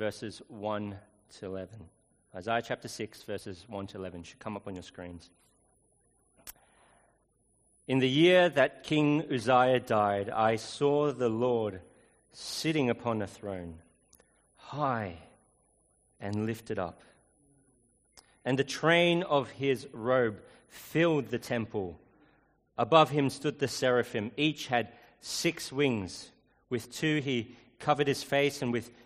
verses 1 to 11. Isaiah chapter 6, verses 1 to 11 should come up on your screens. In the year that King Uzziah died, I saw the Lord sitting upon a throne, high and lifted up. And the train of his robe filled the temple. Above him stood the seraphim. Each had six wings. With two he covered his face, and with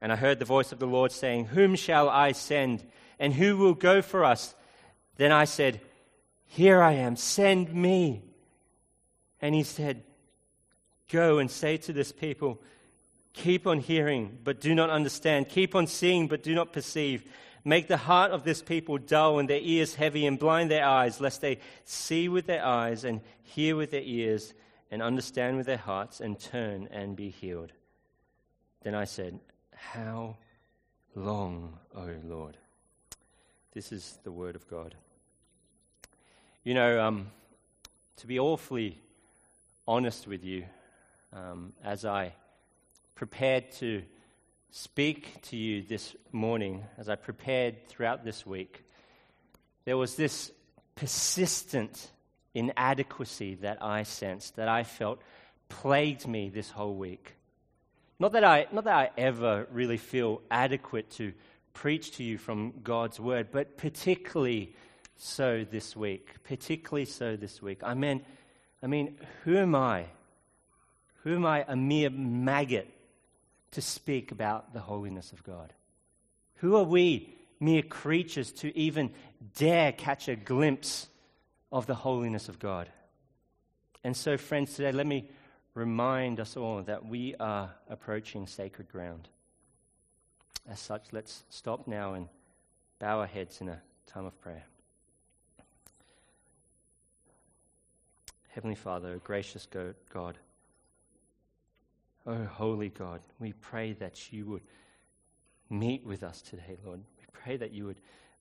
And I heard the voice of the Lord saying, Whom shall I send, and who will go for us? Then I said, Here I am, send me. And he said, Go and say to this people, Keep on hearing, but do not understand. Keep on seeing, but do not perceive. Make the heart of this people dull and their ears heavy, and blind their eyes, lest they see with their eyes and hear with their ears and understand with their hearts and turn and be healed. Then I said, How long, O Lord? This is the word of God. You know, um, to be awfully honest with you, um, as I prepared to speak to you this morning, as I prepared throughout this week, there was this persistent inadequacy that I sensed, that I felt plagued me this whole week. Not that I, not that I ever really feel adequate to preach to you from God's word, but particularly so this week. Particularly so this week. I mean, I mean, who am I who am I, a mere maggot, to speak about the holiness of God? Who are we, mere creatures, to even dare catch a glimpse of the holiness of God? And so, friends, today let me remind us all that we are approaching sacred ground. As such, let's stop now and bow our heads in a time of prayer. Heavenly Father, gracious God, Oh, holy God, we pray that you would meet with us today, Lord. We pray that you would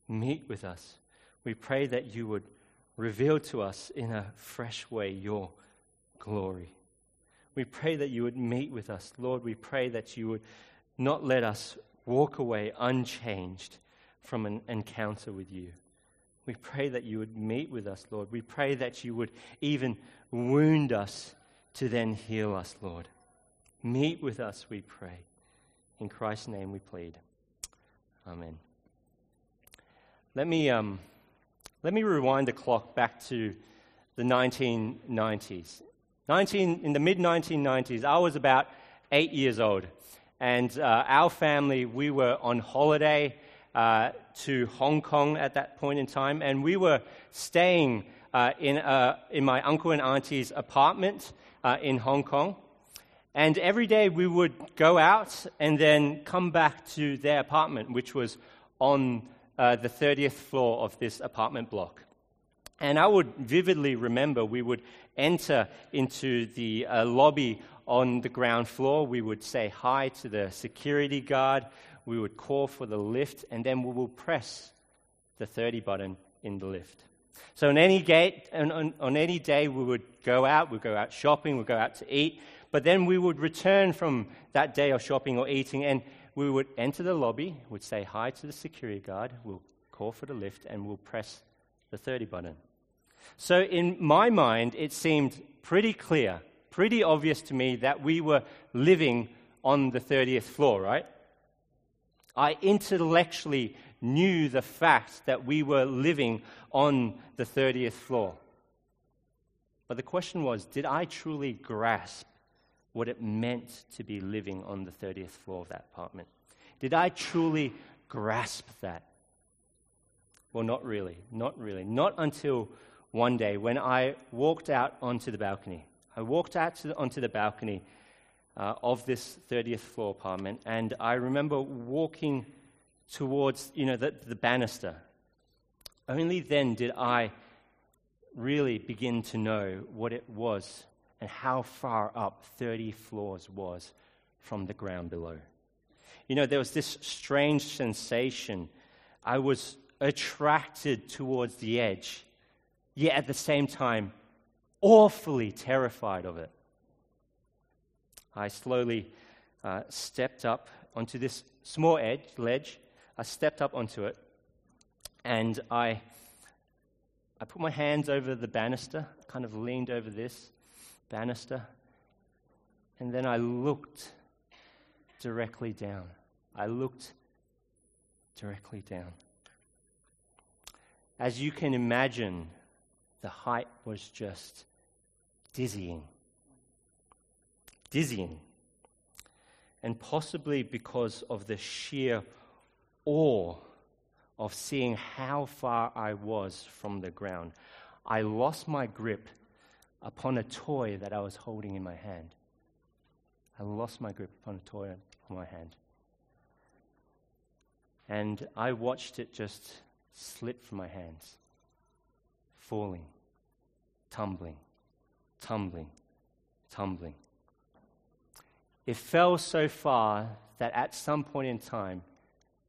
meet with us. We pray that you would reveal to us in a fresh way your glory. We pray that you would meet with us. Lord, we pray that you would not let us walk away unchanged from an encounter with you. We pray that you would meet with us, Lord. We pray that you would even wound us to then heal us, Lord. Meet with us, we pray. In Christ's name we plead. Amen. Let me, um, let me rewind the clock back to the 1990s. 19, in the mid 1990s, I was about eight years old. And uh, our family, we were on holiday uh, to Hong Kong at that point in time. And we were staying uh, in, uh, in my uncle and auntie's apartment uh, in Hong Kong. And every day we would go out and then come back to their apartment, which was on uh, the 30th floor of this apartment block. And I would vividly remember we would enter into the uh, lobby on the ground floor. We would say hi to the security guard. We would call for the lift, and then we will press the 30 button in the lift. So on any, gate, on, on, on any day, we would go out, we'd go out shopping, we'd go out to eat, but then we would return from that day of shopping or eating, and we would enter the lobby, We'd say hi to the security guard, we'll call for the lift, and we'll press the 30 button. So, in my mind, it seemed pretty clear, pretty obvious to me that we were living on the 30th floor, right? I intellectually knew the fact that we were living on the 30th floor. But the question was did I truly grasp what it meant to be living on the 30th floor of that apartment? Did I truly grasp that? Well, not really. Not really. Not until one day when I walked out onto the balcony. I walked out the, onto the balcony uh, of this 30th floor apartment, and I remember walking towards, you know, the, the banister. Only then did I really begin to know what it was and how far up 30 floors was from the ground below. You know, there was this strange sensation. I was attracted towards the edge, yet at the same time, awfully terrified of it. I slowly uh, stepped up onto this small edge, ledge. I stepped up onto it, and I, I put my hands over the banister, kind of leaned over this banister, and then I looked directly down. I looked directly down. As you can imagine, the height was just dizzying. Dizzying. And possibly because of the sheer awe of seeing how far I was from the ground, I lost my grip upon a toy that I was holding in my hand. I lost my grip upon a toy in my hand. And I watched it just slip from my hands, falling, tumbling, tumbling, tumbling. It fell so far that at some point in time,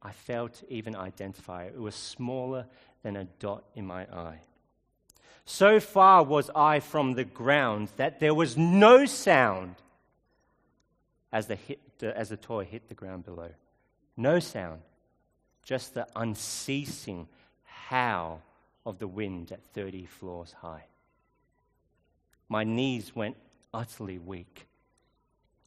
I failed to even identify it. It was smaller than a dot in my eye. So far was I from the ground that there was no sound as the, hit, as the toy hit the ground below. No sound, just the unceasing howl of the wind at 30 floors high. My knees went utterly weak.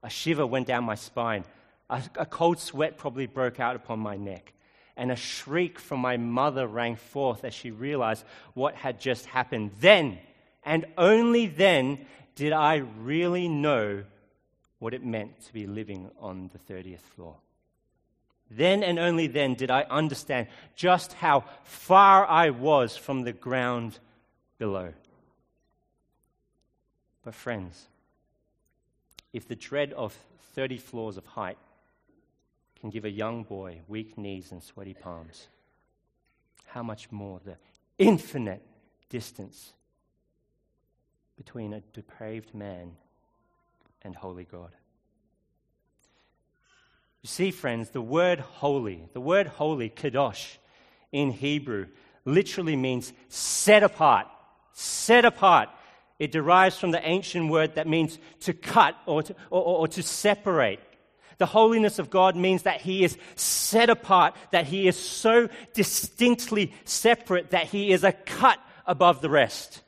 A shiver went down my spine. A, a cold sweat probably broke out upon my neck and a shriek from my mother rang forth as she realized what had just happened. Then, and only then, did I really know what it meant to be living on the 30th floor. Then and only then did I understand just how far I was from the ground below. But, friends, if the dread of 30 floors of height can give a young boy weak knees and sweaty palms, how much more the infinite distance between a depraved man and holy God. You see, friends, the word holy, the word holy, kadosh, in Hebrew, literally means set apart. Set apart. It derives from the ancient word that means to cut or to, or, or, to separate. The holiness of God means that He is set apart, that He is so distinctly separate that He is a cut above the rest.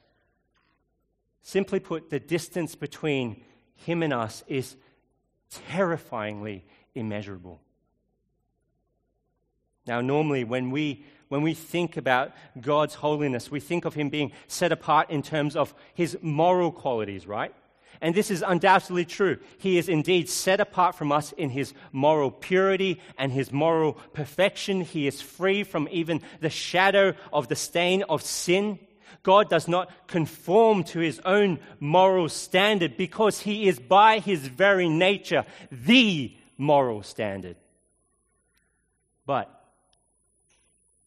Simply put, the distance between Him and us is terrifyingly immeasurable. Now, normally, when we, when we think about God's holiness, we think of Him being set apart in terms of His moral qualities, right? And this is undoubtedly true. He is indeed set apart from us in his moral purity and his moral perfection. He is free from even the shadow of the stain of sin. God does not conform to his own moral standard because he is by his very nature the moral standard. But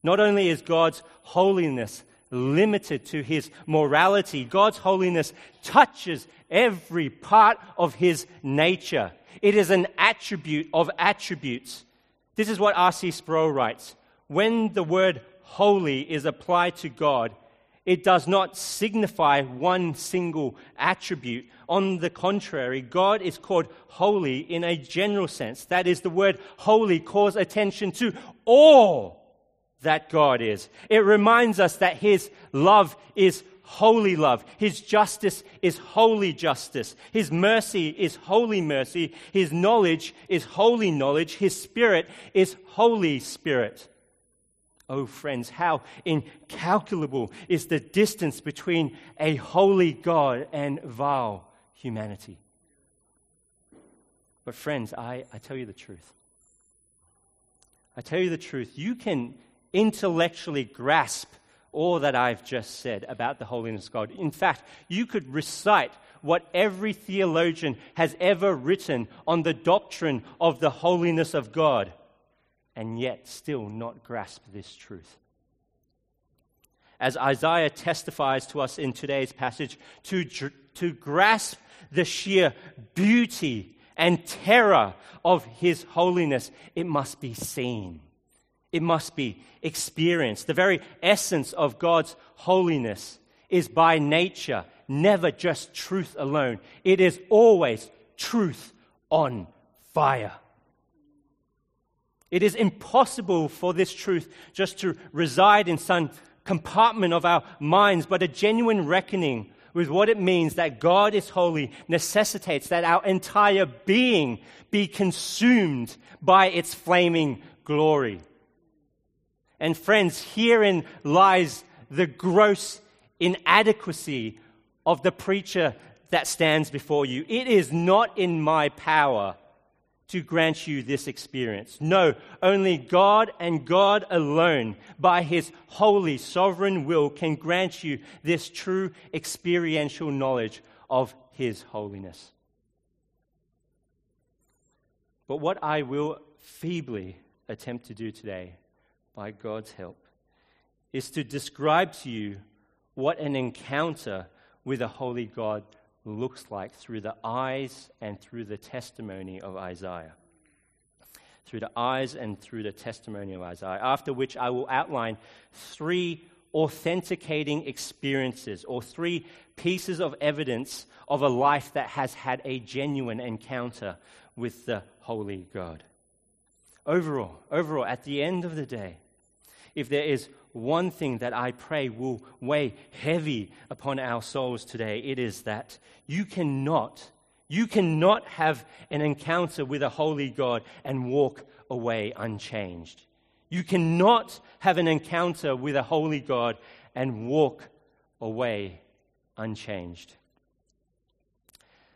not only is God's holiness limited to his morality. God's holiness touches every part of his nature. It is an attribute of attributes. This is what R.C. Sproul writes. When the word holy is applied to God, it does not signify one single attribute. On the contrary, God is called holy in a general sense. That is, the word holy calls attention to all that God is. It reminds us that His love is holy love. His justice is holy justice. His mercy is holy mercy. His knowledge is holy knowledge. His spirit is holy spirit. Oh, friends, how incalculable is the distance between a holy God and vile humanity. But, friends, I, I tell you the truth. I tell you the truth. You can intellectually grasp all that I've just said about the holiness of God. In fact, you could recite what every theologian has ever written on the doctrine of the holiness of God and yet still not grasp this truth. As Isaiah testifies to us in today's passage, to, to grasp the sheer beauty and terror of his holiness, it must be seen. It must be experienced. The very essence of God's holiness is by nature never just truth alone, it is always truth on fire. It is impossible for this truth just to reside in some compartment of our minds, but a genuine reckoning with what it means that God is holy necessitates that our entire being be consumed by its flaming glory. And friends, herein lies the gross inadequacy of the preacher that stands before you. It is not in my power to grant you this experience. No, only God and God alone, by His holy, sovereign will, can grant you this true experiential knowledge of His holiness. But what I will feebly attempt to do today, by God's help, is to describe to you what an encounter with a holy God looks like through the eyes and through the testimony of Isaiah. Through the eyes and through the testimony of Isaiah. After which I will outline three authenticating experiences or three pieces of evidence of a life that has had a genuine encounter with the holy God. Overall, overall, at the end of the day, if there is one thing that I pray will weigh heavy upon our souls today, it is that you cannot, you cannot have an encounter with a holy God and walk away unchanged. You cannot have an encounter with a holy God and walk away unchanged.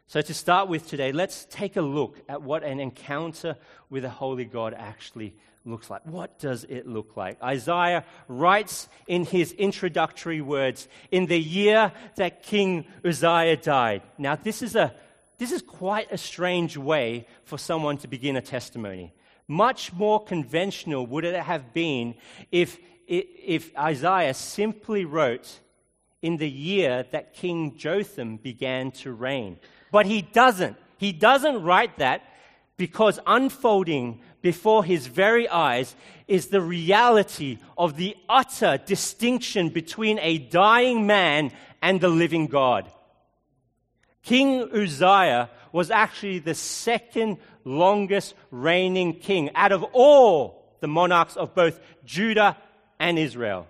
So, to start with today, let's take a look at what an encounter with a holy God actually looks like. What does it look like? Isaiah writes in his introductory words in the year that King Uzziah died. Now, this is, a, this is quite a strange way for someone to begin a testimony. Much more conventional would it have been if, if Isaiah simply wrote in the year that King Jotham began to reign. But he doesn't. He doesn't write that because unfolding before his very eyes is the reality of the utter distinction between a dying man and the living God. King Uzziah was actually the second longest reigning king out of all the monarchs of both Judah and Israel.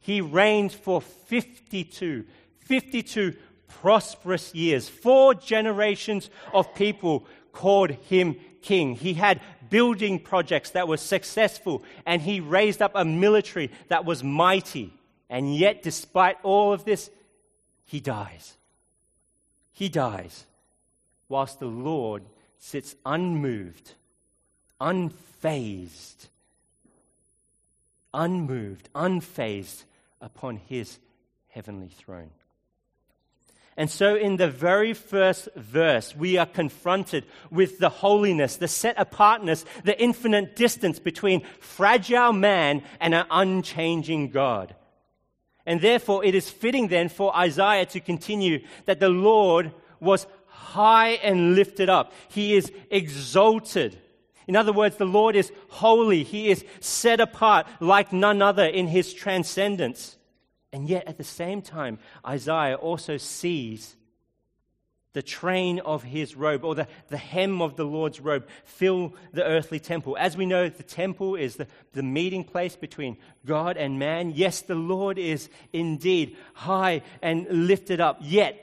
He reigned for 52, 52 prosperous years. Four generations of people called him king. He had building projects that were successful, and he raised up a military that was mighty. And yet, despite all of this, he dies. He dies, whilst the Lord sits unmoved, unfazed, unmoved, unfazed upon his heavenly throne. And so, in the very first verse, we are confronted with the holiness, the set apartness, the infinite distance between fragile man and an unchanging God. And therefore, it is fitting then for Isaiah to continue that the Lord was high and lifted up, He is exalted. In other words, the Lord is holy, He is set apart like none other in His transcendence. And yet, at the same time, Isaiah also sees the train of his robe or the, the hem of the Lord's robe fill the earthly temple. As we know, the temple is the, the meeting place between God and man. Yes, the Lord is indeed high and lifted up, yet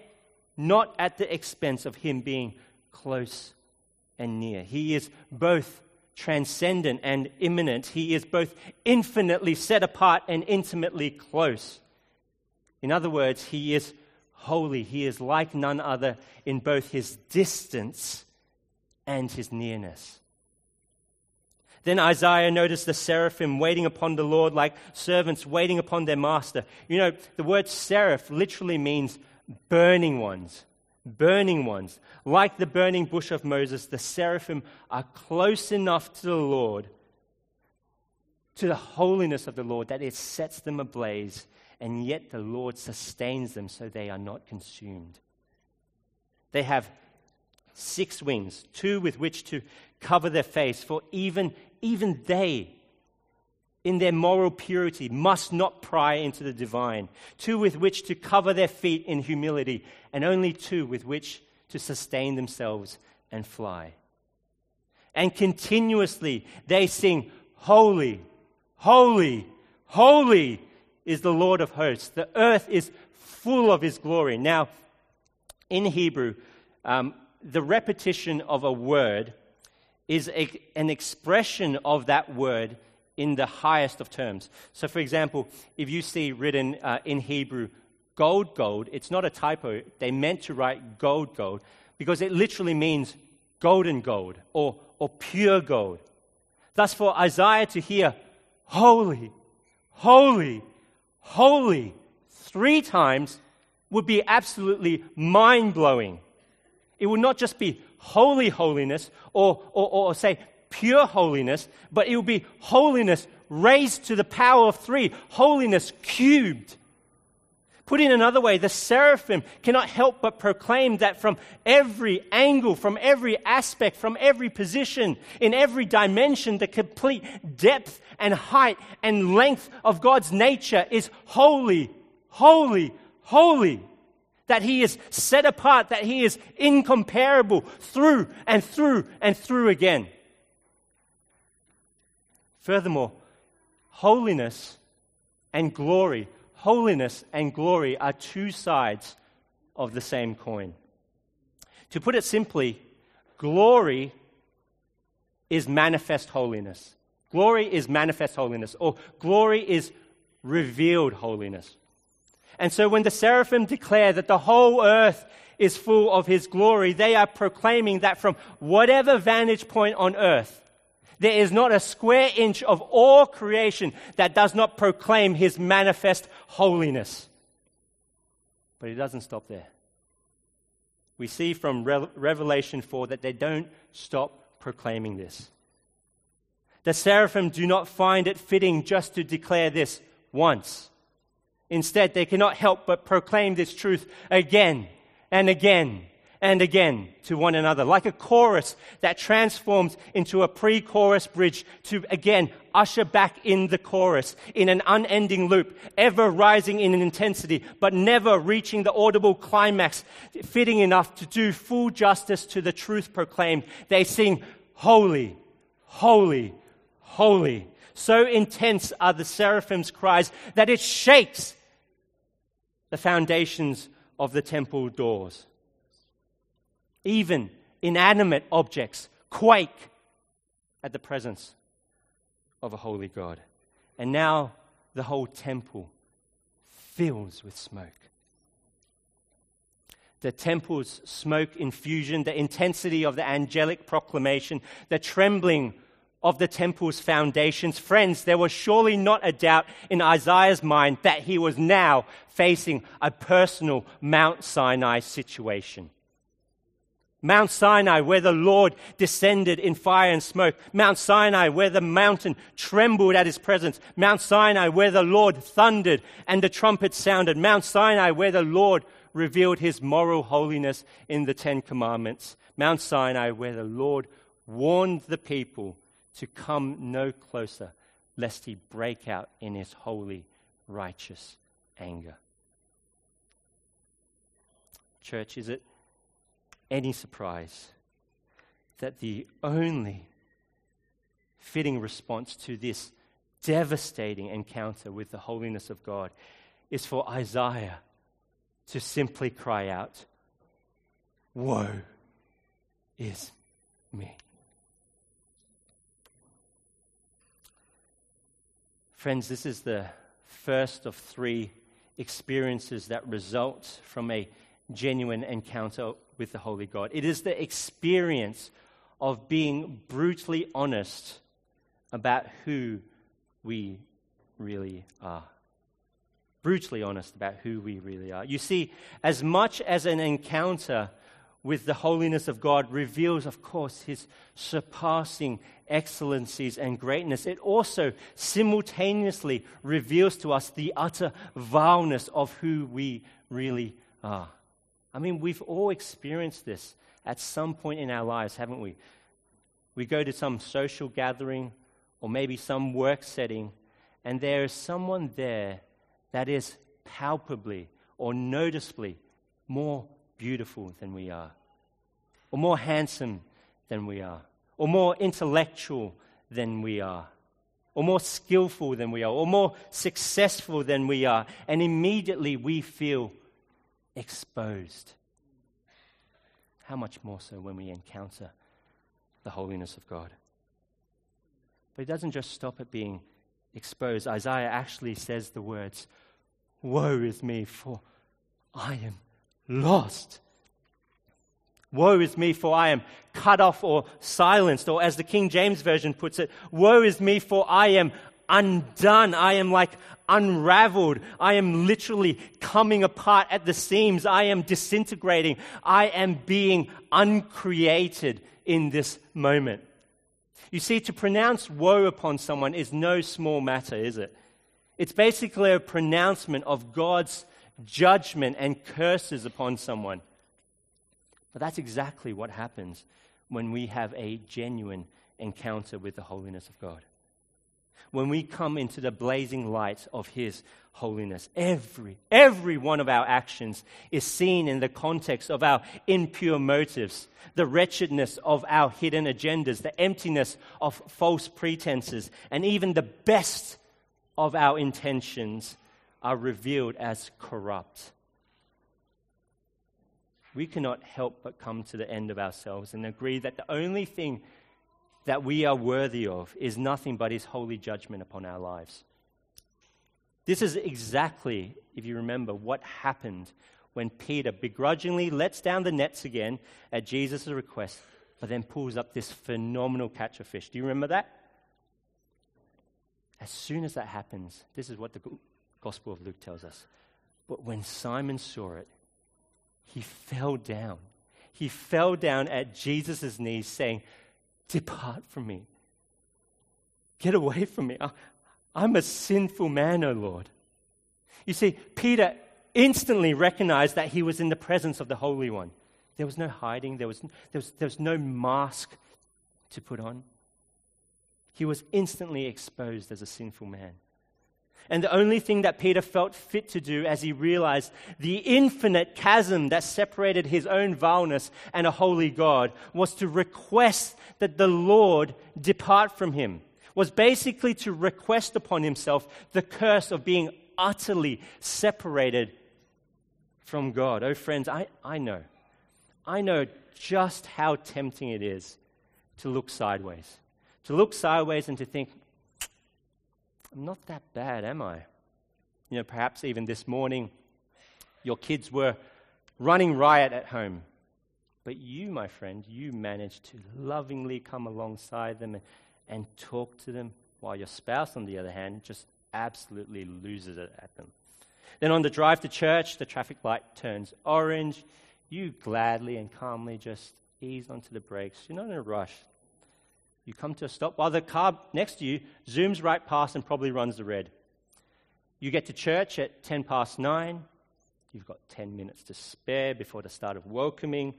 not at the expense of him being close and near. He is both transcendent and immanent. He is both infinitely set apart and intimately close. In other words, he is holy. He is like none other in both his distance and his nearness. Then Isaiah noticed the seraphim waiting upon the Lord like servants waiting upon their master. You know, the word seraph literally means burning ones. Burning ones. Like the burning bush of Moses, the seraphim are close enough to the Lord, to the holiness of the Lord, that it sets them ablaze, and yet the Lord sustains them so they are not consumed. They have six wings, two with which to cover their face, for even, even they, in their moral purity, must not pry into the divine, two with which to cover their feet in humility, and only two with which to sustain themselves and fly. And continuously they sing, Holy, holy, holy is the Lord of hosts. The earth is full of his glory. Now, in Hebrew, um, the repetition of a word is a, an expression of that word in the highest of terms. So, for example, if you see written uh, in Hebrew, gold, gold, it's not a typo. They meant to write gold, gold, because it literally means golden gold or, or pure gold. Thus, for Isaiah to hear, holy, holy, holy, three times would be absolutely mind blowing. It would not just be holy holiness or, or, or say pure holiness, but it would be holiness raised to the power of three, holiness cubed. Put in another way, the seraphim cannot help but proclaim that from every angle, from every aspect, from every position, in every dimension, the complete depth and height and length of God's nature is holy, holy, holy that he is set apart, that he is incomparable through and through and through again. Furthermore, holiness and glory, holiness and glory are two sides of the same coin. To put it simply, glory is manifest holiness. Glory is manifest holiness, or glory is revealed holiness. And so when the seraphim declare that the whole earth is full of his glory, they are proclaiming that from whatever vantage point on earth, there is not a square inch of all creation that does not proclaim his manifest holiness. But he doesn't stop there. We see from Re- Revelation 4 that they don't stop proclaiming this. The seraphim do not find it fitting just to declare this once Instead, they cannot help but proclaim this truth again and again and again to one another, like a chorus that transforms into a pre chorus bridge to again usher back in the chorus in an unending loop, ever rising in intensity, but never reaching the audible climax, fitting enough to do full justice to the truth proclaimed. They sing, Holy, Holy, Holy. So intense are the seraphim's cries that it shakes the foundations of the temple doors. Even inanimate objects quake at the presence of a holy God. And now the whole temple fills with smoke. The temple's smoke infusion, the intensity of the angelic proclamation, the trembling of the temple's foundations. Friends, there was surely not a doubt in Isaiah's mind that he was now facing a personal Mount Sinai situation. Mount Sinai, where the Lord descended in fire and smoke. Mount Sinai, where the mountain trembled at his presence. Mount Sinai, where the Lord thundered and the trumpet sounded. Mount Sinai, where the Lord revealed his moral holiness in the Ten Commandments. Mount Sinai, where the Lord warned the people to come no closer, lest he break out in his holy, righteous anger. Church, is it any surprise that the only fitting response to this devastating encounter with the holiness of God is for Isaiah to simply cry out, Woe is me. Friends, this is the first of three experiences that result from a genuine encounter with the Holy God. It is the experience of being brutally honest about who we really are. Brutally honest about who we really are. You see, as much as an encounter with the holiness of God reveals, of course, his surpassing excellencies and greatness, it also simultaneously reveals to us the utter vileness of who we really are. I mean, we've all experienced this at some point in our lives, haven't we? We go to some social gathering or maybe some work setting, and there is someone there that is palpably or noticeably more beautiful than we are, or more handsome than we are, or more intellectual than we are, or more skillful than we are, or more successful than we are, and immediately we feel exposed. How much more so when we encounter the holiness of God? But it doesn't just stop at being exposed. Isaiah actually says the words, Woe is me, for I am lost. Woe is me, for I am cut off or silenced. Or as the King James Version puts it, Woe is me, for I am undone. I am like unraveled. I am literally coming apart at the seams. I am disintegrating. I am being uncreated in this moment. You see, to pronounce woe upon someone is no small matter, is it? It's basically a pronouncement of God's judgment and curses upon someone. But that's exactly what happens when we have a genuine encounter with the holiness of God when we come into the blazing light of His holiness. Every, every one of our actions is seen in the context of our impure motives, the wretchedness of our hidden agendas, the emptiness of false pretenses, and even the best of our intentions are revealed as corrupt. We cannot help but come to the end of ourselves and agree that the only thing that we are worthy of is nothing but his holy judgment upon our lives. This is exactly, if you remember, what happened when Peter begrudgingly lets down the nets again at Jesus' request, but then pulls up this phenomenal catch of fish. Do you remember that? As soon as that happens, this is what the Gospel of Luke tells us. But when Simon saw it, he fell down. He fell down at Jesus' knees, saying, Depart from me. Get away from me. I'm a sinful man, O Lord. You see, Peter instantly recognized that he was in the presence of the Holy One. There was no hiding, there was, there was, there was no mask to put on. He was instantly exposed as a sinful man. And the only thing that Peter felt fit to do as he realized the infinite chasm that separated his own vileness and a holy God was to request that the Lord depart from him, was basically to request upon himself the curse of being utterly separated from God. Oh, friends, I, I know. I know just how tempting it is to look sideways. To look sideways and to think, I'm not that bad, am I? You know, perhaps even this morning, your kids were running riot at home. But you, my friend, you managed to lovingly come alongside them and, and talk to them, while your spouse, on the other hand, just absolutely loses it at them. Then on the drive to church, the traffic light turns orange. You gladly and calmly just ease onto the brakes. You're not in a rush. You come to a stop while the car next to you zooms right past and probably runs the red. You get to church at 10 past 9. You've got 10 minutes to spare before the start of welcoming.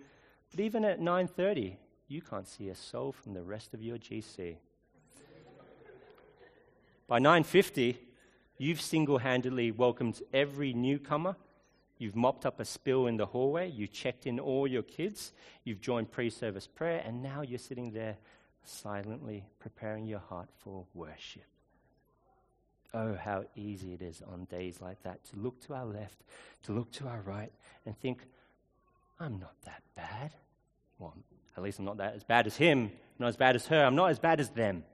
But even at 9:30, you can't see a soul from the rest of your GC. By 9:50, you've single-handedly welcomed every newcomer. You've mopped up a spill in the hallway. You checked in all your kids. You've joined pre-service prayer, and now you're sitting there silently preparing your heart for worship. Oh, how easy it is on days like that to look to our left, to look to our right, and think, I'm not that bad. Well, at least I'm not that as bad as him, not as bad as her, I'm not as bad as them.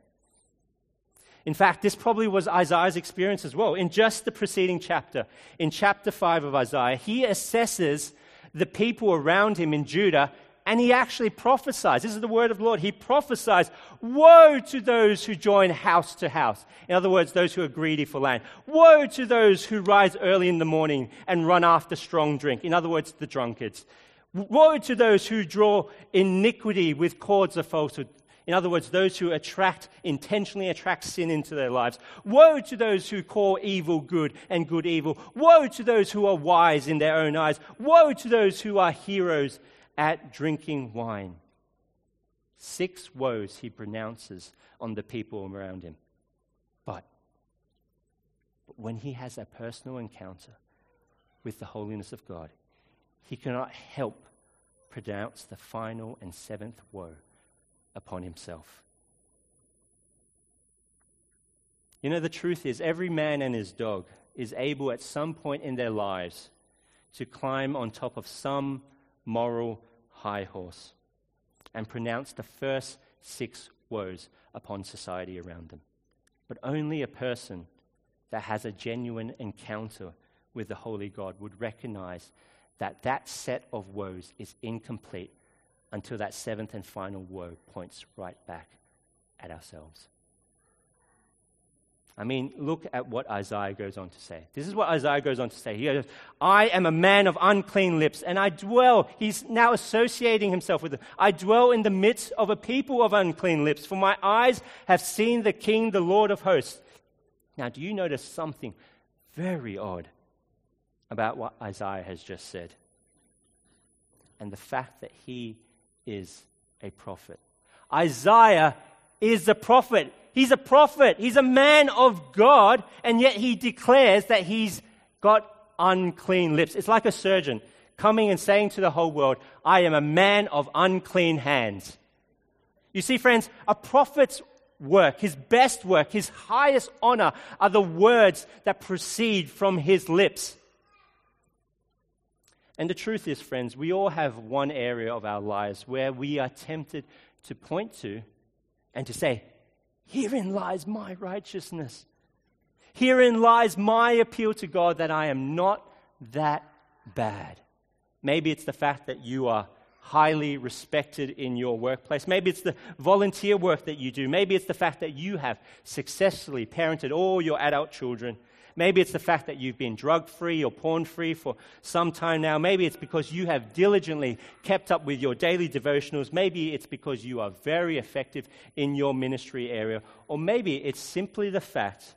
In fact, this probably was Isaiah's experience as well. In just the preceding chapter, in chapter 5 of Isaiah, he assesses the people around him in Judah and he actually prophesies. This is the word of the Lord. He prophesies, Woe to those who join house to house. In other words, those who are greedy for land. Woe to those who rise early in the morning and run after strong drink. In other words, the drunkards. Woe to those who draw iniquity with cords of falsehood. In other words, those who attract, intentionally attract sin into their lives. Woe to those who call evil good and good evil. Woe to those who are wise in their own eyes. Woe to those who are heroes at drinking wine. Six woes he pronounces on the people around him. But, but when he has a personal encounter with the holiness of God, he cannot help pronounce the final and seventh woe upon himself. You know, the truth is, every man and his dog is able at some point in their lives to climb on top of some moral high horse and pronounce the first six woes upon society around them. But only a person that has a genuine encounter with the Holy God would recognize that that set of woes is incomplete until that seventh and final woe points right back at ourselves. I mean, look at what Isaiah goes on to say. This is what Isaiah goes on to say. He goes, I am a man of unclean lips, and I dwell, he's now associating himself with it. I dwell in the midst of a people of unclean lips, for my eyes have seen the King, the Lord of hosts. Now, do you notice something very odd about what Isaiah has just said? And the fact that he is a prophet. Isaiah is a prophet. He's a prophet. He's a man of God, and yet he declares that he's got unclean lips. It's like a surgeon coming and saying to the whole world, I am a man of unclean hands. You see, friends, a prophet's work, his best work, his highest honor are the words that proceed from his lips. And the truth is, friends, we all have one area of our lives where we are tempted to point to and to say, Herein lies my righteousness. Herein lies my appeal to God that I am not that bad. Maybe it's the fact that you are highly respected in your workplace. Maybe it's the volunteer work that you do. Maybe it's the fact that you have successfully parented all your adult children. Maybe it's the fact that you've been drug free or porn free for some time now. Maybe it's because you have diligently kept up with your daily devotionals. Maybe it's because you are very effective in your ministry area. Or maybe it's simply the fact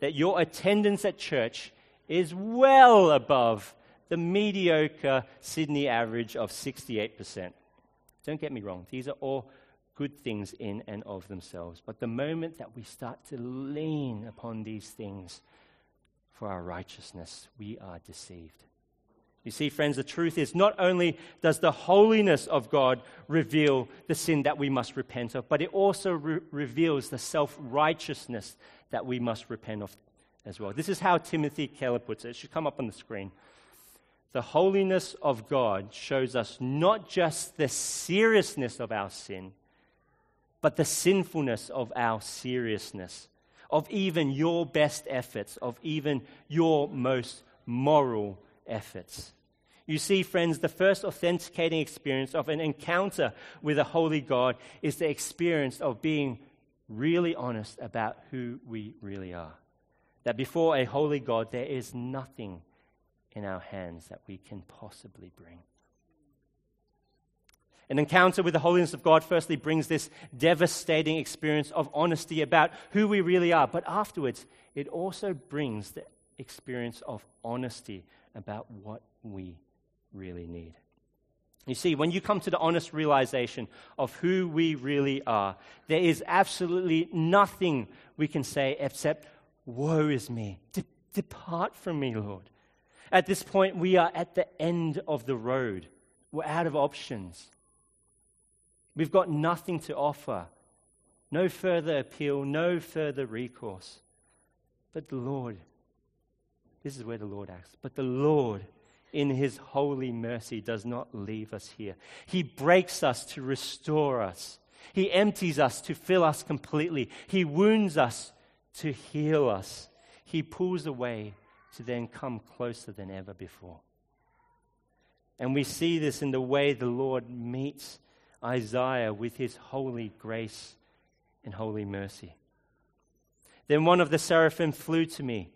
that your attendance at church is well above the mediocre Sydney average of 68%. Don't get me wrong, these are all good things in and of themselves. But the moment that we start to lean upon these things, for our righteousness, we are deceived. You see, friends, the truth is not only does the holiness of God reveal the sin that we must repent of, but it also re- reveals the self righteousness that we must repent of as well. This is how Timothy Keller puts it. It should come up on the screen. The holiness of God shows us not just the seriousness of our sin, but the sinfulness of our seriousness of even your best efforts, of even your most moral efforts. You see, friends, the first authenticating experience of an encounter with a holy God is the experience of being really honest about who we really are. That before a holy God, there is nothing in our hands that we can possibly bring. An encounter with the holiness of God, firstly, brings this devastating experience of honesty about who we really are. But afterwards, it also brings the experience of honesty about what we really need. You see, when you come to the honest realization of who we really are, there is absolutely nothing we can say except, Woe is me. De- depart from me, Lord. At this point, we are at the end of the road. We're out of options. We've got nothing to offer, no further appeal, no further recourse. But the Lord, this is where the Lord acts, but the Lord, in his holy mercy, does not leave us here. He breaks us to restore us, he empties us to fill us completely, he wounds us to heal us, he pulls away to then come closer than ever before. And we see this in the way the Lord meets Isaiah with his holy grace and holy mercy. Then one of the seraphim flew to me,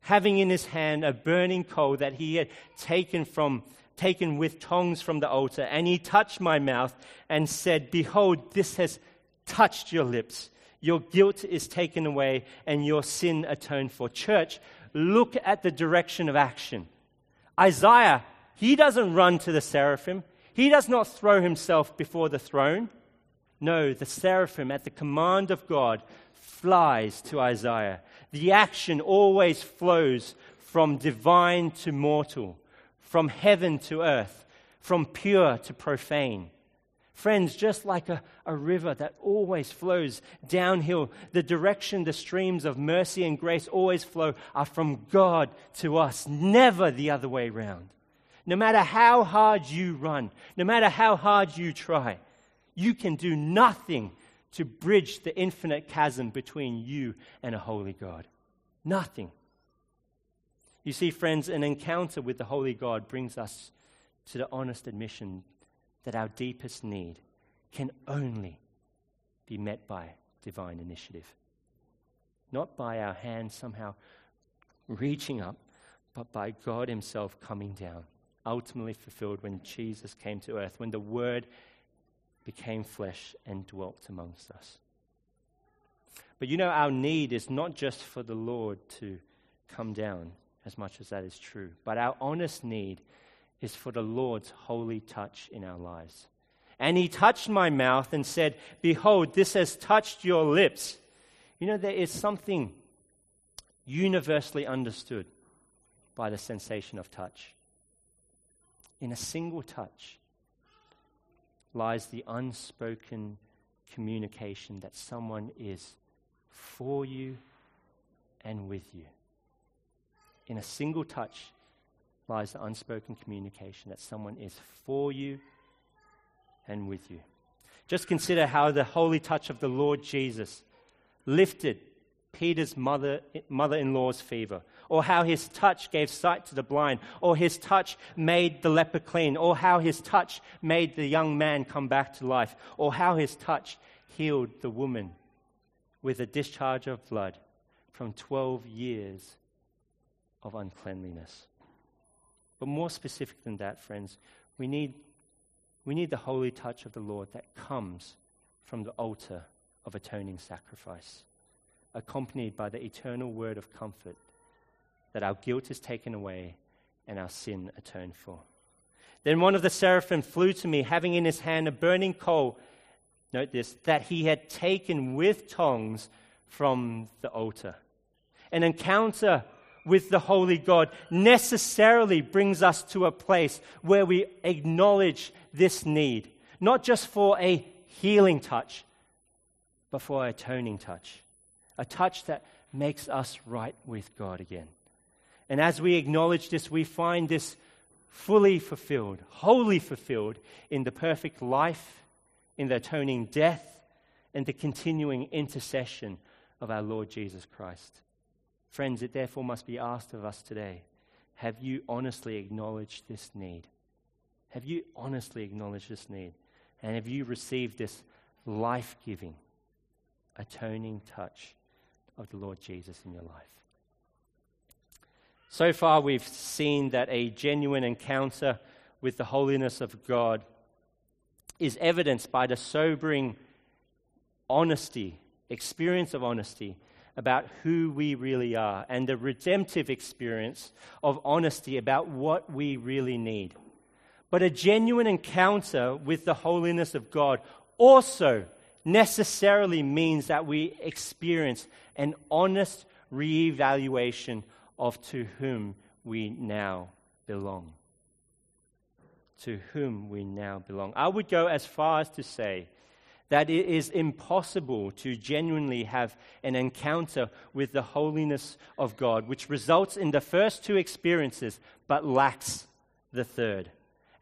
having in his hand a burning coal that he had taken from taken with tongs from the altar, and he touched my mouth and said, Behold, this has touched your lips. Your guilt is taken away and your sin atoned for. Church, look at the direction of action. Isaiah, he doesn't run to the seraphim. He does not throw himself before the throne. No, the seraphim, at the command of God, flies to Isaiah. The action always flows from divine to mortal, from heaven to earth, from pure to profane. Friends, just like a, a river that always flows downhill, the direction the streams of mercy and grace always flow are from God to us, never the other way round. No matter how hard you run, no matter how hard you try, you can do nothing to bridge the infinite chasm between you and a holy God. Nothing. You see, friends, an encounter with the holy God brings us to the honest admission that our deepest need can only be met by divine initiative. Not by our hands somehow reaching up, but by God Himself coming down, ultimately fulfilled when Jesus came to earth, when the Word became flesh and dwelt amongst us. But you know, our need is not just for the Lord to come down, as much as that is true, but our honest need is for the Lord's holy touch in our lives. And he touched my mouth and said, Behold, this has touched your lips. You know, there is something universally understood by the sensation of touch. In a single touch, lies the unspoken communication that someone is for you and with you. In a single touch lies the unspoken communication that someone is for you and with you. Just consider how the holy touch of the Lord Jesus lifted Peter's mother, mother-in-law's fever, or how his touch gave sight to the blind, or his touch made the leper clean, or how his touch made the young man come back to life, or how his touch healed the woman with a discharge of blood from 12 years of uncleanliness. But more specific than that, friends, we need, we need the holy touch of the Lord that comes from the altar of atoning sacrifice accompanied by the eternal word of comfort that our guilt is taken away and our sin atoned for. Then one of the seraphim flew to me, having in his hand a burning coal. Note this that he had taken with tongs from the altar. An encounter with the holy God necessarily brings us to a place where we acknowledge this need, not just for a healing touch, but for an atoning touch a touch that makes us right with God again. And as we acknowledge this, we find this fully fulfilled, wholly fulfilled in the perfect life, in the atoning death, and the continuing intercession of our Lord Jesus Christ. Friends, it therefore must be asked of us today have you honestly acknowledged this need? Have you honestly acknowledged this need? And have you received this life giving, atoning touch of the Lord Jesus in your life. So far, we've seen that a genuine encounter with the holiness of God is evidenced by the sobering honesty, experience of honesty about who we really are, and the redemptive experience of honesty about what we really need. But a genuine encounter with the holiness of God also necessarily means that we experience an honest reevaluation of to whom we now belong. To whom we now belong. I would go as far as to say that it is impossible to genuinely have an encounter with the holiness of God, which results in the first two experiences but lacks the third.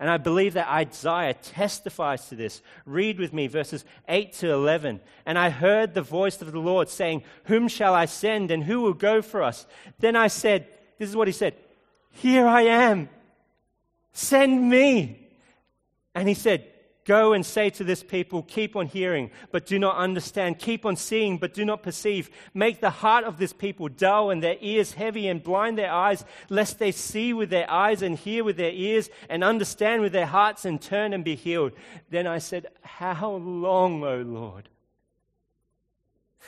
And I believe that Isaiah testifies to this. Read with me verses 8 to 11. And I heard the voice of the Lord saying, Whom shall I send and who will go for us? Then I said, This is what he said, Here I am. Send me. And he said, Go and say to this people, keep on hearing, but do not understand. Keep on seeing, but do not perceive. Make the heart of this people dull and their ears heavy and blind their eyes, lest they see with their eyes and hear with their ears and understand with their hearts and turn and be healed. Then I said, How long, O Lord?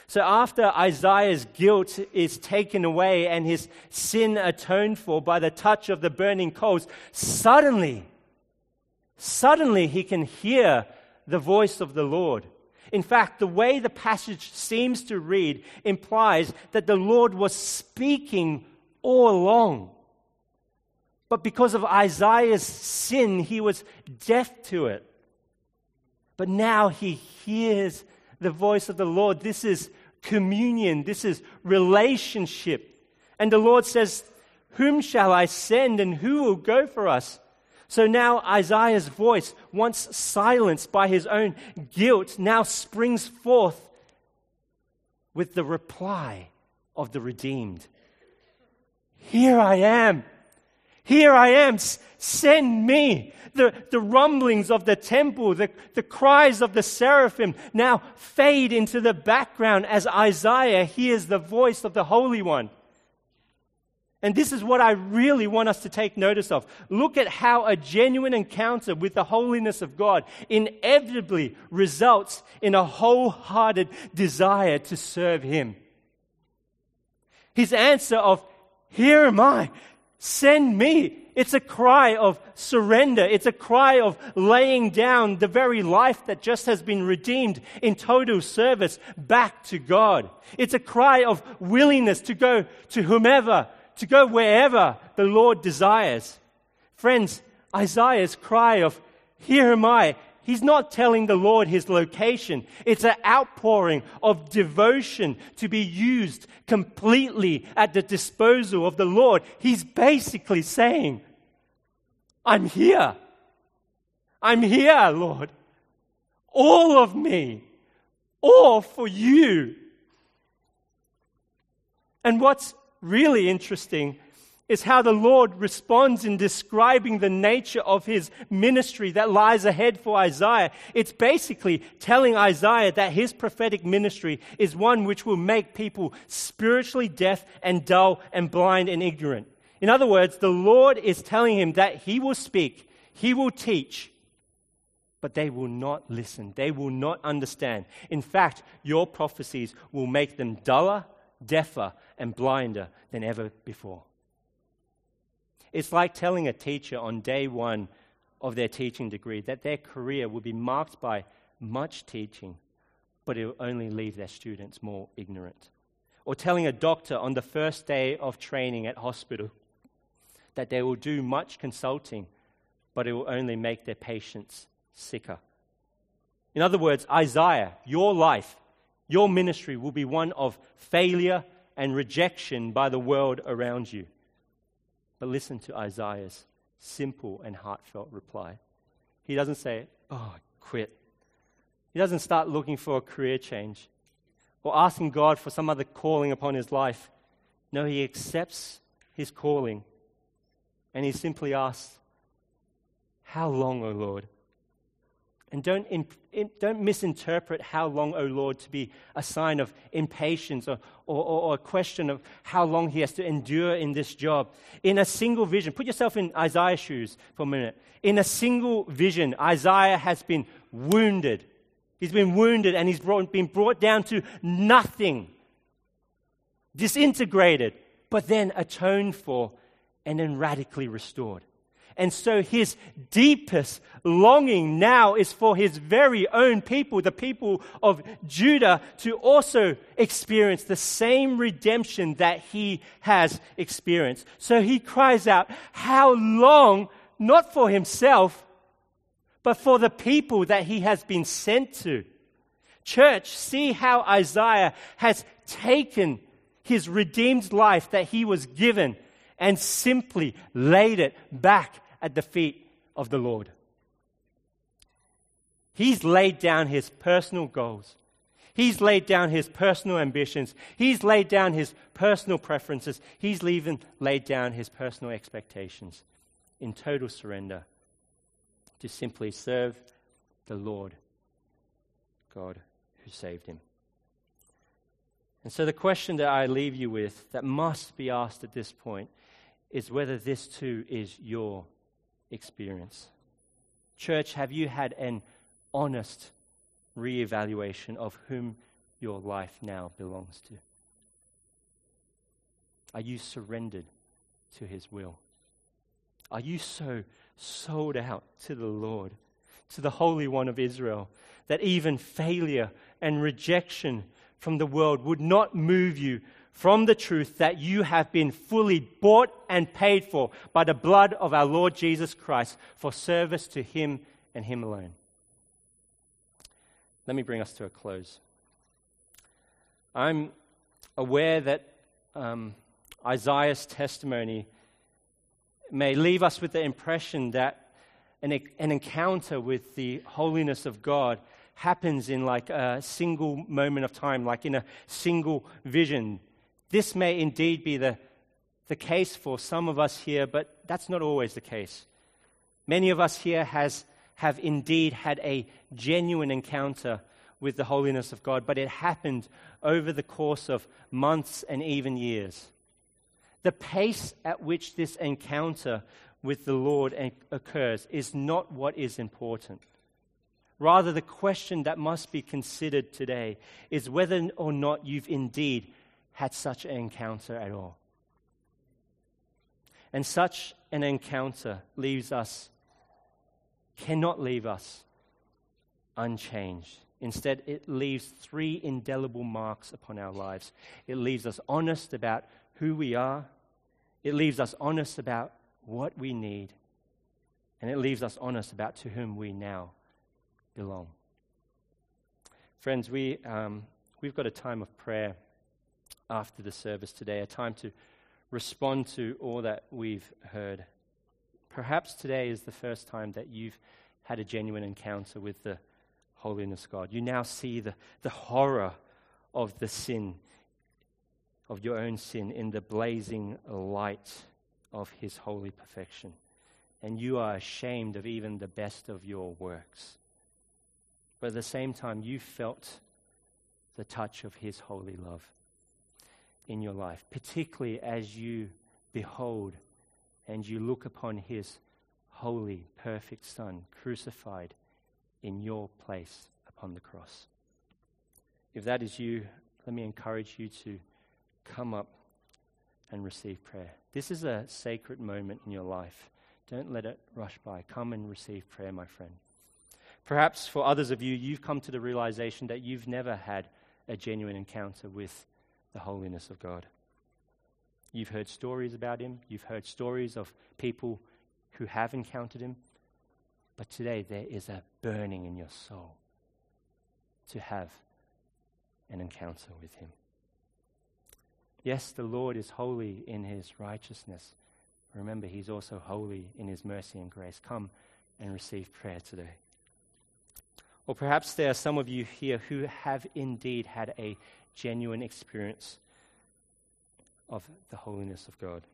So after Isaiah's guilt is taken away and his sin atoned for by the touch of the burning coals, suddenly, suddenly he can hear the voice of the Lord. In fact, the way the passage seems to read implies that the Lord was speaking all along. But because of Isaiah's sin, he was deaf to it. But now he hears the voice of the Lord. This is communion, this is relationship. And the Lord says, Whom shall I send and who will go for us? So now Isaiah's voice, once silenced by his own guilt, now springs forth with the reply of the redeemed Here I am. Here I am. Send me. The, the rumblings of the temple, the, the cries of the seraphim now fade into the background as Isaiah hears the voice of the Holy One. And this is what I really want us to take notice of. Look at how a genuine encounter with the holiness of God inevitably results in a wholehearted desire to serve Him. His answer of, Here am I, send me. It's a cry of surrender. It's a cry of laying down the very life that just has been redeemed in total service back to God. It's a cry of willingness to go to whomever to go wherever the Lord desires. Friends, Isaiah's cry of, Here am I, he's not telling the Lord his location. It's an outpouring of devotion to be used completely at the disposal of the Lord. He's basically saying, I'm here. I'm here, Lord. All of me. All for you. And what's really interesting is how the Lord responds in describing the nature of his ministry that lies ahead for Isaiah. It's basically telling Isaiah that his prophetic ministry is one which will make people spiritually deaf and dull and blind and ignorant. In other words, the Lord is telling him that he will speak, he will teach, but they will not listen. They will not understand. In fact, your prophecies will make them duller, deafer, and blinder than ever before. It's like telling a teacher on day one of their teaching degree that their career will be marked by much teaching, but it will only leave their students more ignorant. Or telling a doctor on the first day of training at hospital that they will do much consulting, but it will only make their patients sicker. In other words, Isaiah, your life, your ministry will be one of failure and rejection by the world around you. But listen to Isaiah's simple and heartfelt reply. He doesn't say, Oh, quit. He doesn't start looking for a career change or asking God for some other calling upon his life. No, he accepts his calling and he simply asks, How long, O Lord? And don't, in, in, don't misinterpret how long, O Lord, to be a sign of impatience or, or, or, a question of how long he has to endure in this job. In a single vision, put yourself in Isaiah's shoes for a minute. In a single vision, Isaiah has been wounded. He's been wounded and he's brought, been brought down to nothing, disintegrated, but then atoned for and then radically restored. And so his deepest longing now is for his very own people, the people of Judah, to also experience the same redemption that he has experienced. So he cries out, How long? Not for himself, but for the people that he has been sent to. Church, see how Isaiah has taken his redeemed life that he was given and simply laid it back at the feet of the Lord. He's laid down his personal goals. He's laid down his personal ambitions. He's laid down his personal preferences. He's even laid down his personal expectations in total surrender to simply serve the Lord God who saved him. And so, the question that I leave you with that must be asked at this point is whether this too is your experience. Church, have you had an honest reevaluation of whom your life now belongs to? Are you surrendered to His will? Are you so sold out to the Lord, to the Holy One of Israel, that even failure and rejection from the world would not move you from the truth that you have been fully bought and paid for by the blood of our Lord Jesus Christ for service to Him and Him alone. Let me bring us to a close. I'm aware that um, Isaiah's testimony may leave us with the impression that an, an encounter with the holiness of God happens in like a single moment of time, like in a single vision. This may indeed be the, the case for some of us here, but that's not always the case. Many of us here has, have indeed had a genuine encounter with the holiness of God, but it happened over the course of months and even years. The pace at which this encounter with the Lord occurs is not what is important. Rather, the question that must be considered today is whether or not you've indeed had such an encounter at all. And such an encounter leaves us, cannot leave us unchanged. Instead, it leaves three indelible marks upon our lives. It leaves us honest about who we are, it leaves us honest about what we need, and it leaves us honest about to whom we now belong. Friends, we, um, we've got a time of prayer after the service today, a time to respond to all that we've heard. Perhaps today is the first time that you've had a genuine encounter with the holiness God. You now see the, the horror of the sin, of your own sin, in the blazing light of His holy perfection. And you are ashamed of even the best of your works. But at the same time, you felt the touch of His holy love in your life, particularly as you behold and you look upon His holy, perfect Son crucified in your place upon the cross. If that is you, let me encourage you to come up and receive prayer. This is a sacred moment in your life. Don't let it rush by. Come and receive prayer, my friend. Perhaps for others of you, you've come to the realization that you've never had a genuine encounter with the holiness of God. You've heard stories about Him, you've heard stories of people who have encountered Him, but today there is a burning in your soul to have an encounter with Him. Yes, the Lord is holy in His righteousness. Remember, He's also holy in His mercy and grace. Come and receive prayer today. Or perhaps there are some of you here who have indeed had a genuine experience of the holiness of God.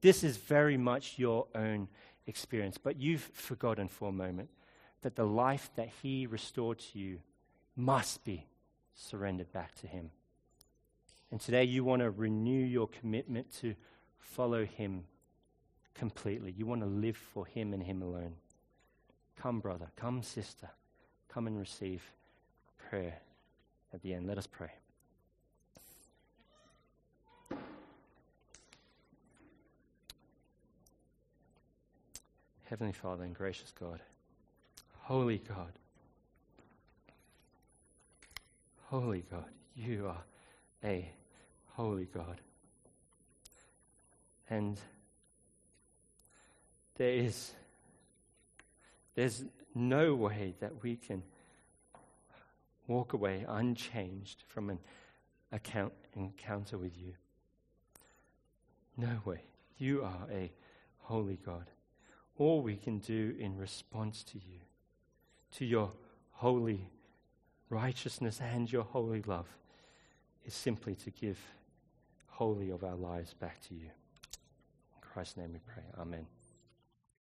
This is very much your own experience, but you've forgotten for a moment that the life that He restored to you must be surrendered back to Him. And today you want to renew your commitment to follow Him completely. You want to live for Him and Him alone. Come, brother. Come, sister. Come and receive prayer at the end. Let us pray. Heavenly Father and gracious God, holy God, holy God, you are a holy God. And there is there's no way that we can walk away unchanged from an account, encounter with you. No way. You are a holy God. all we can do in response to you, to your holy righteousness and your holy love, is simply to give wholly of our lives back to you. In Christ's name we pray. Amen.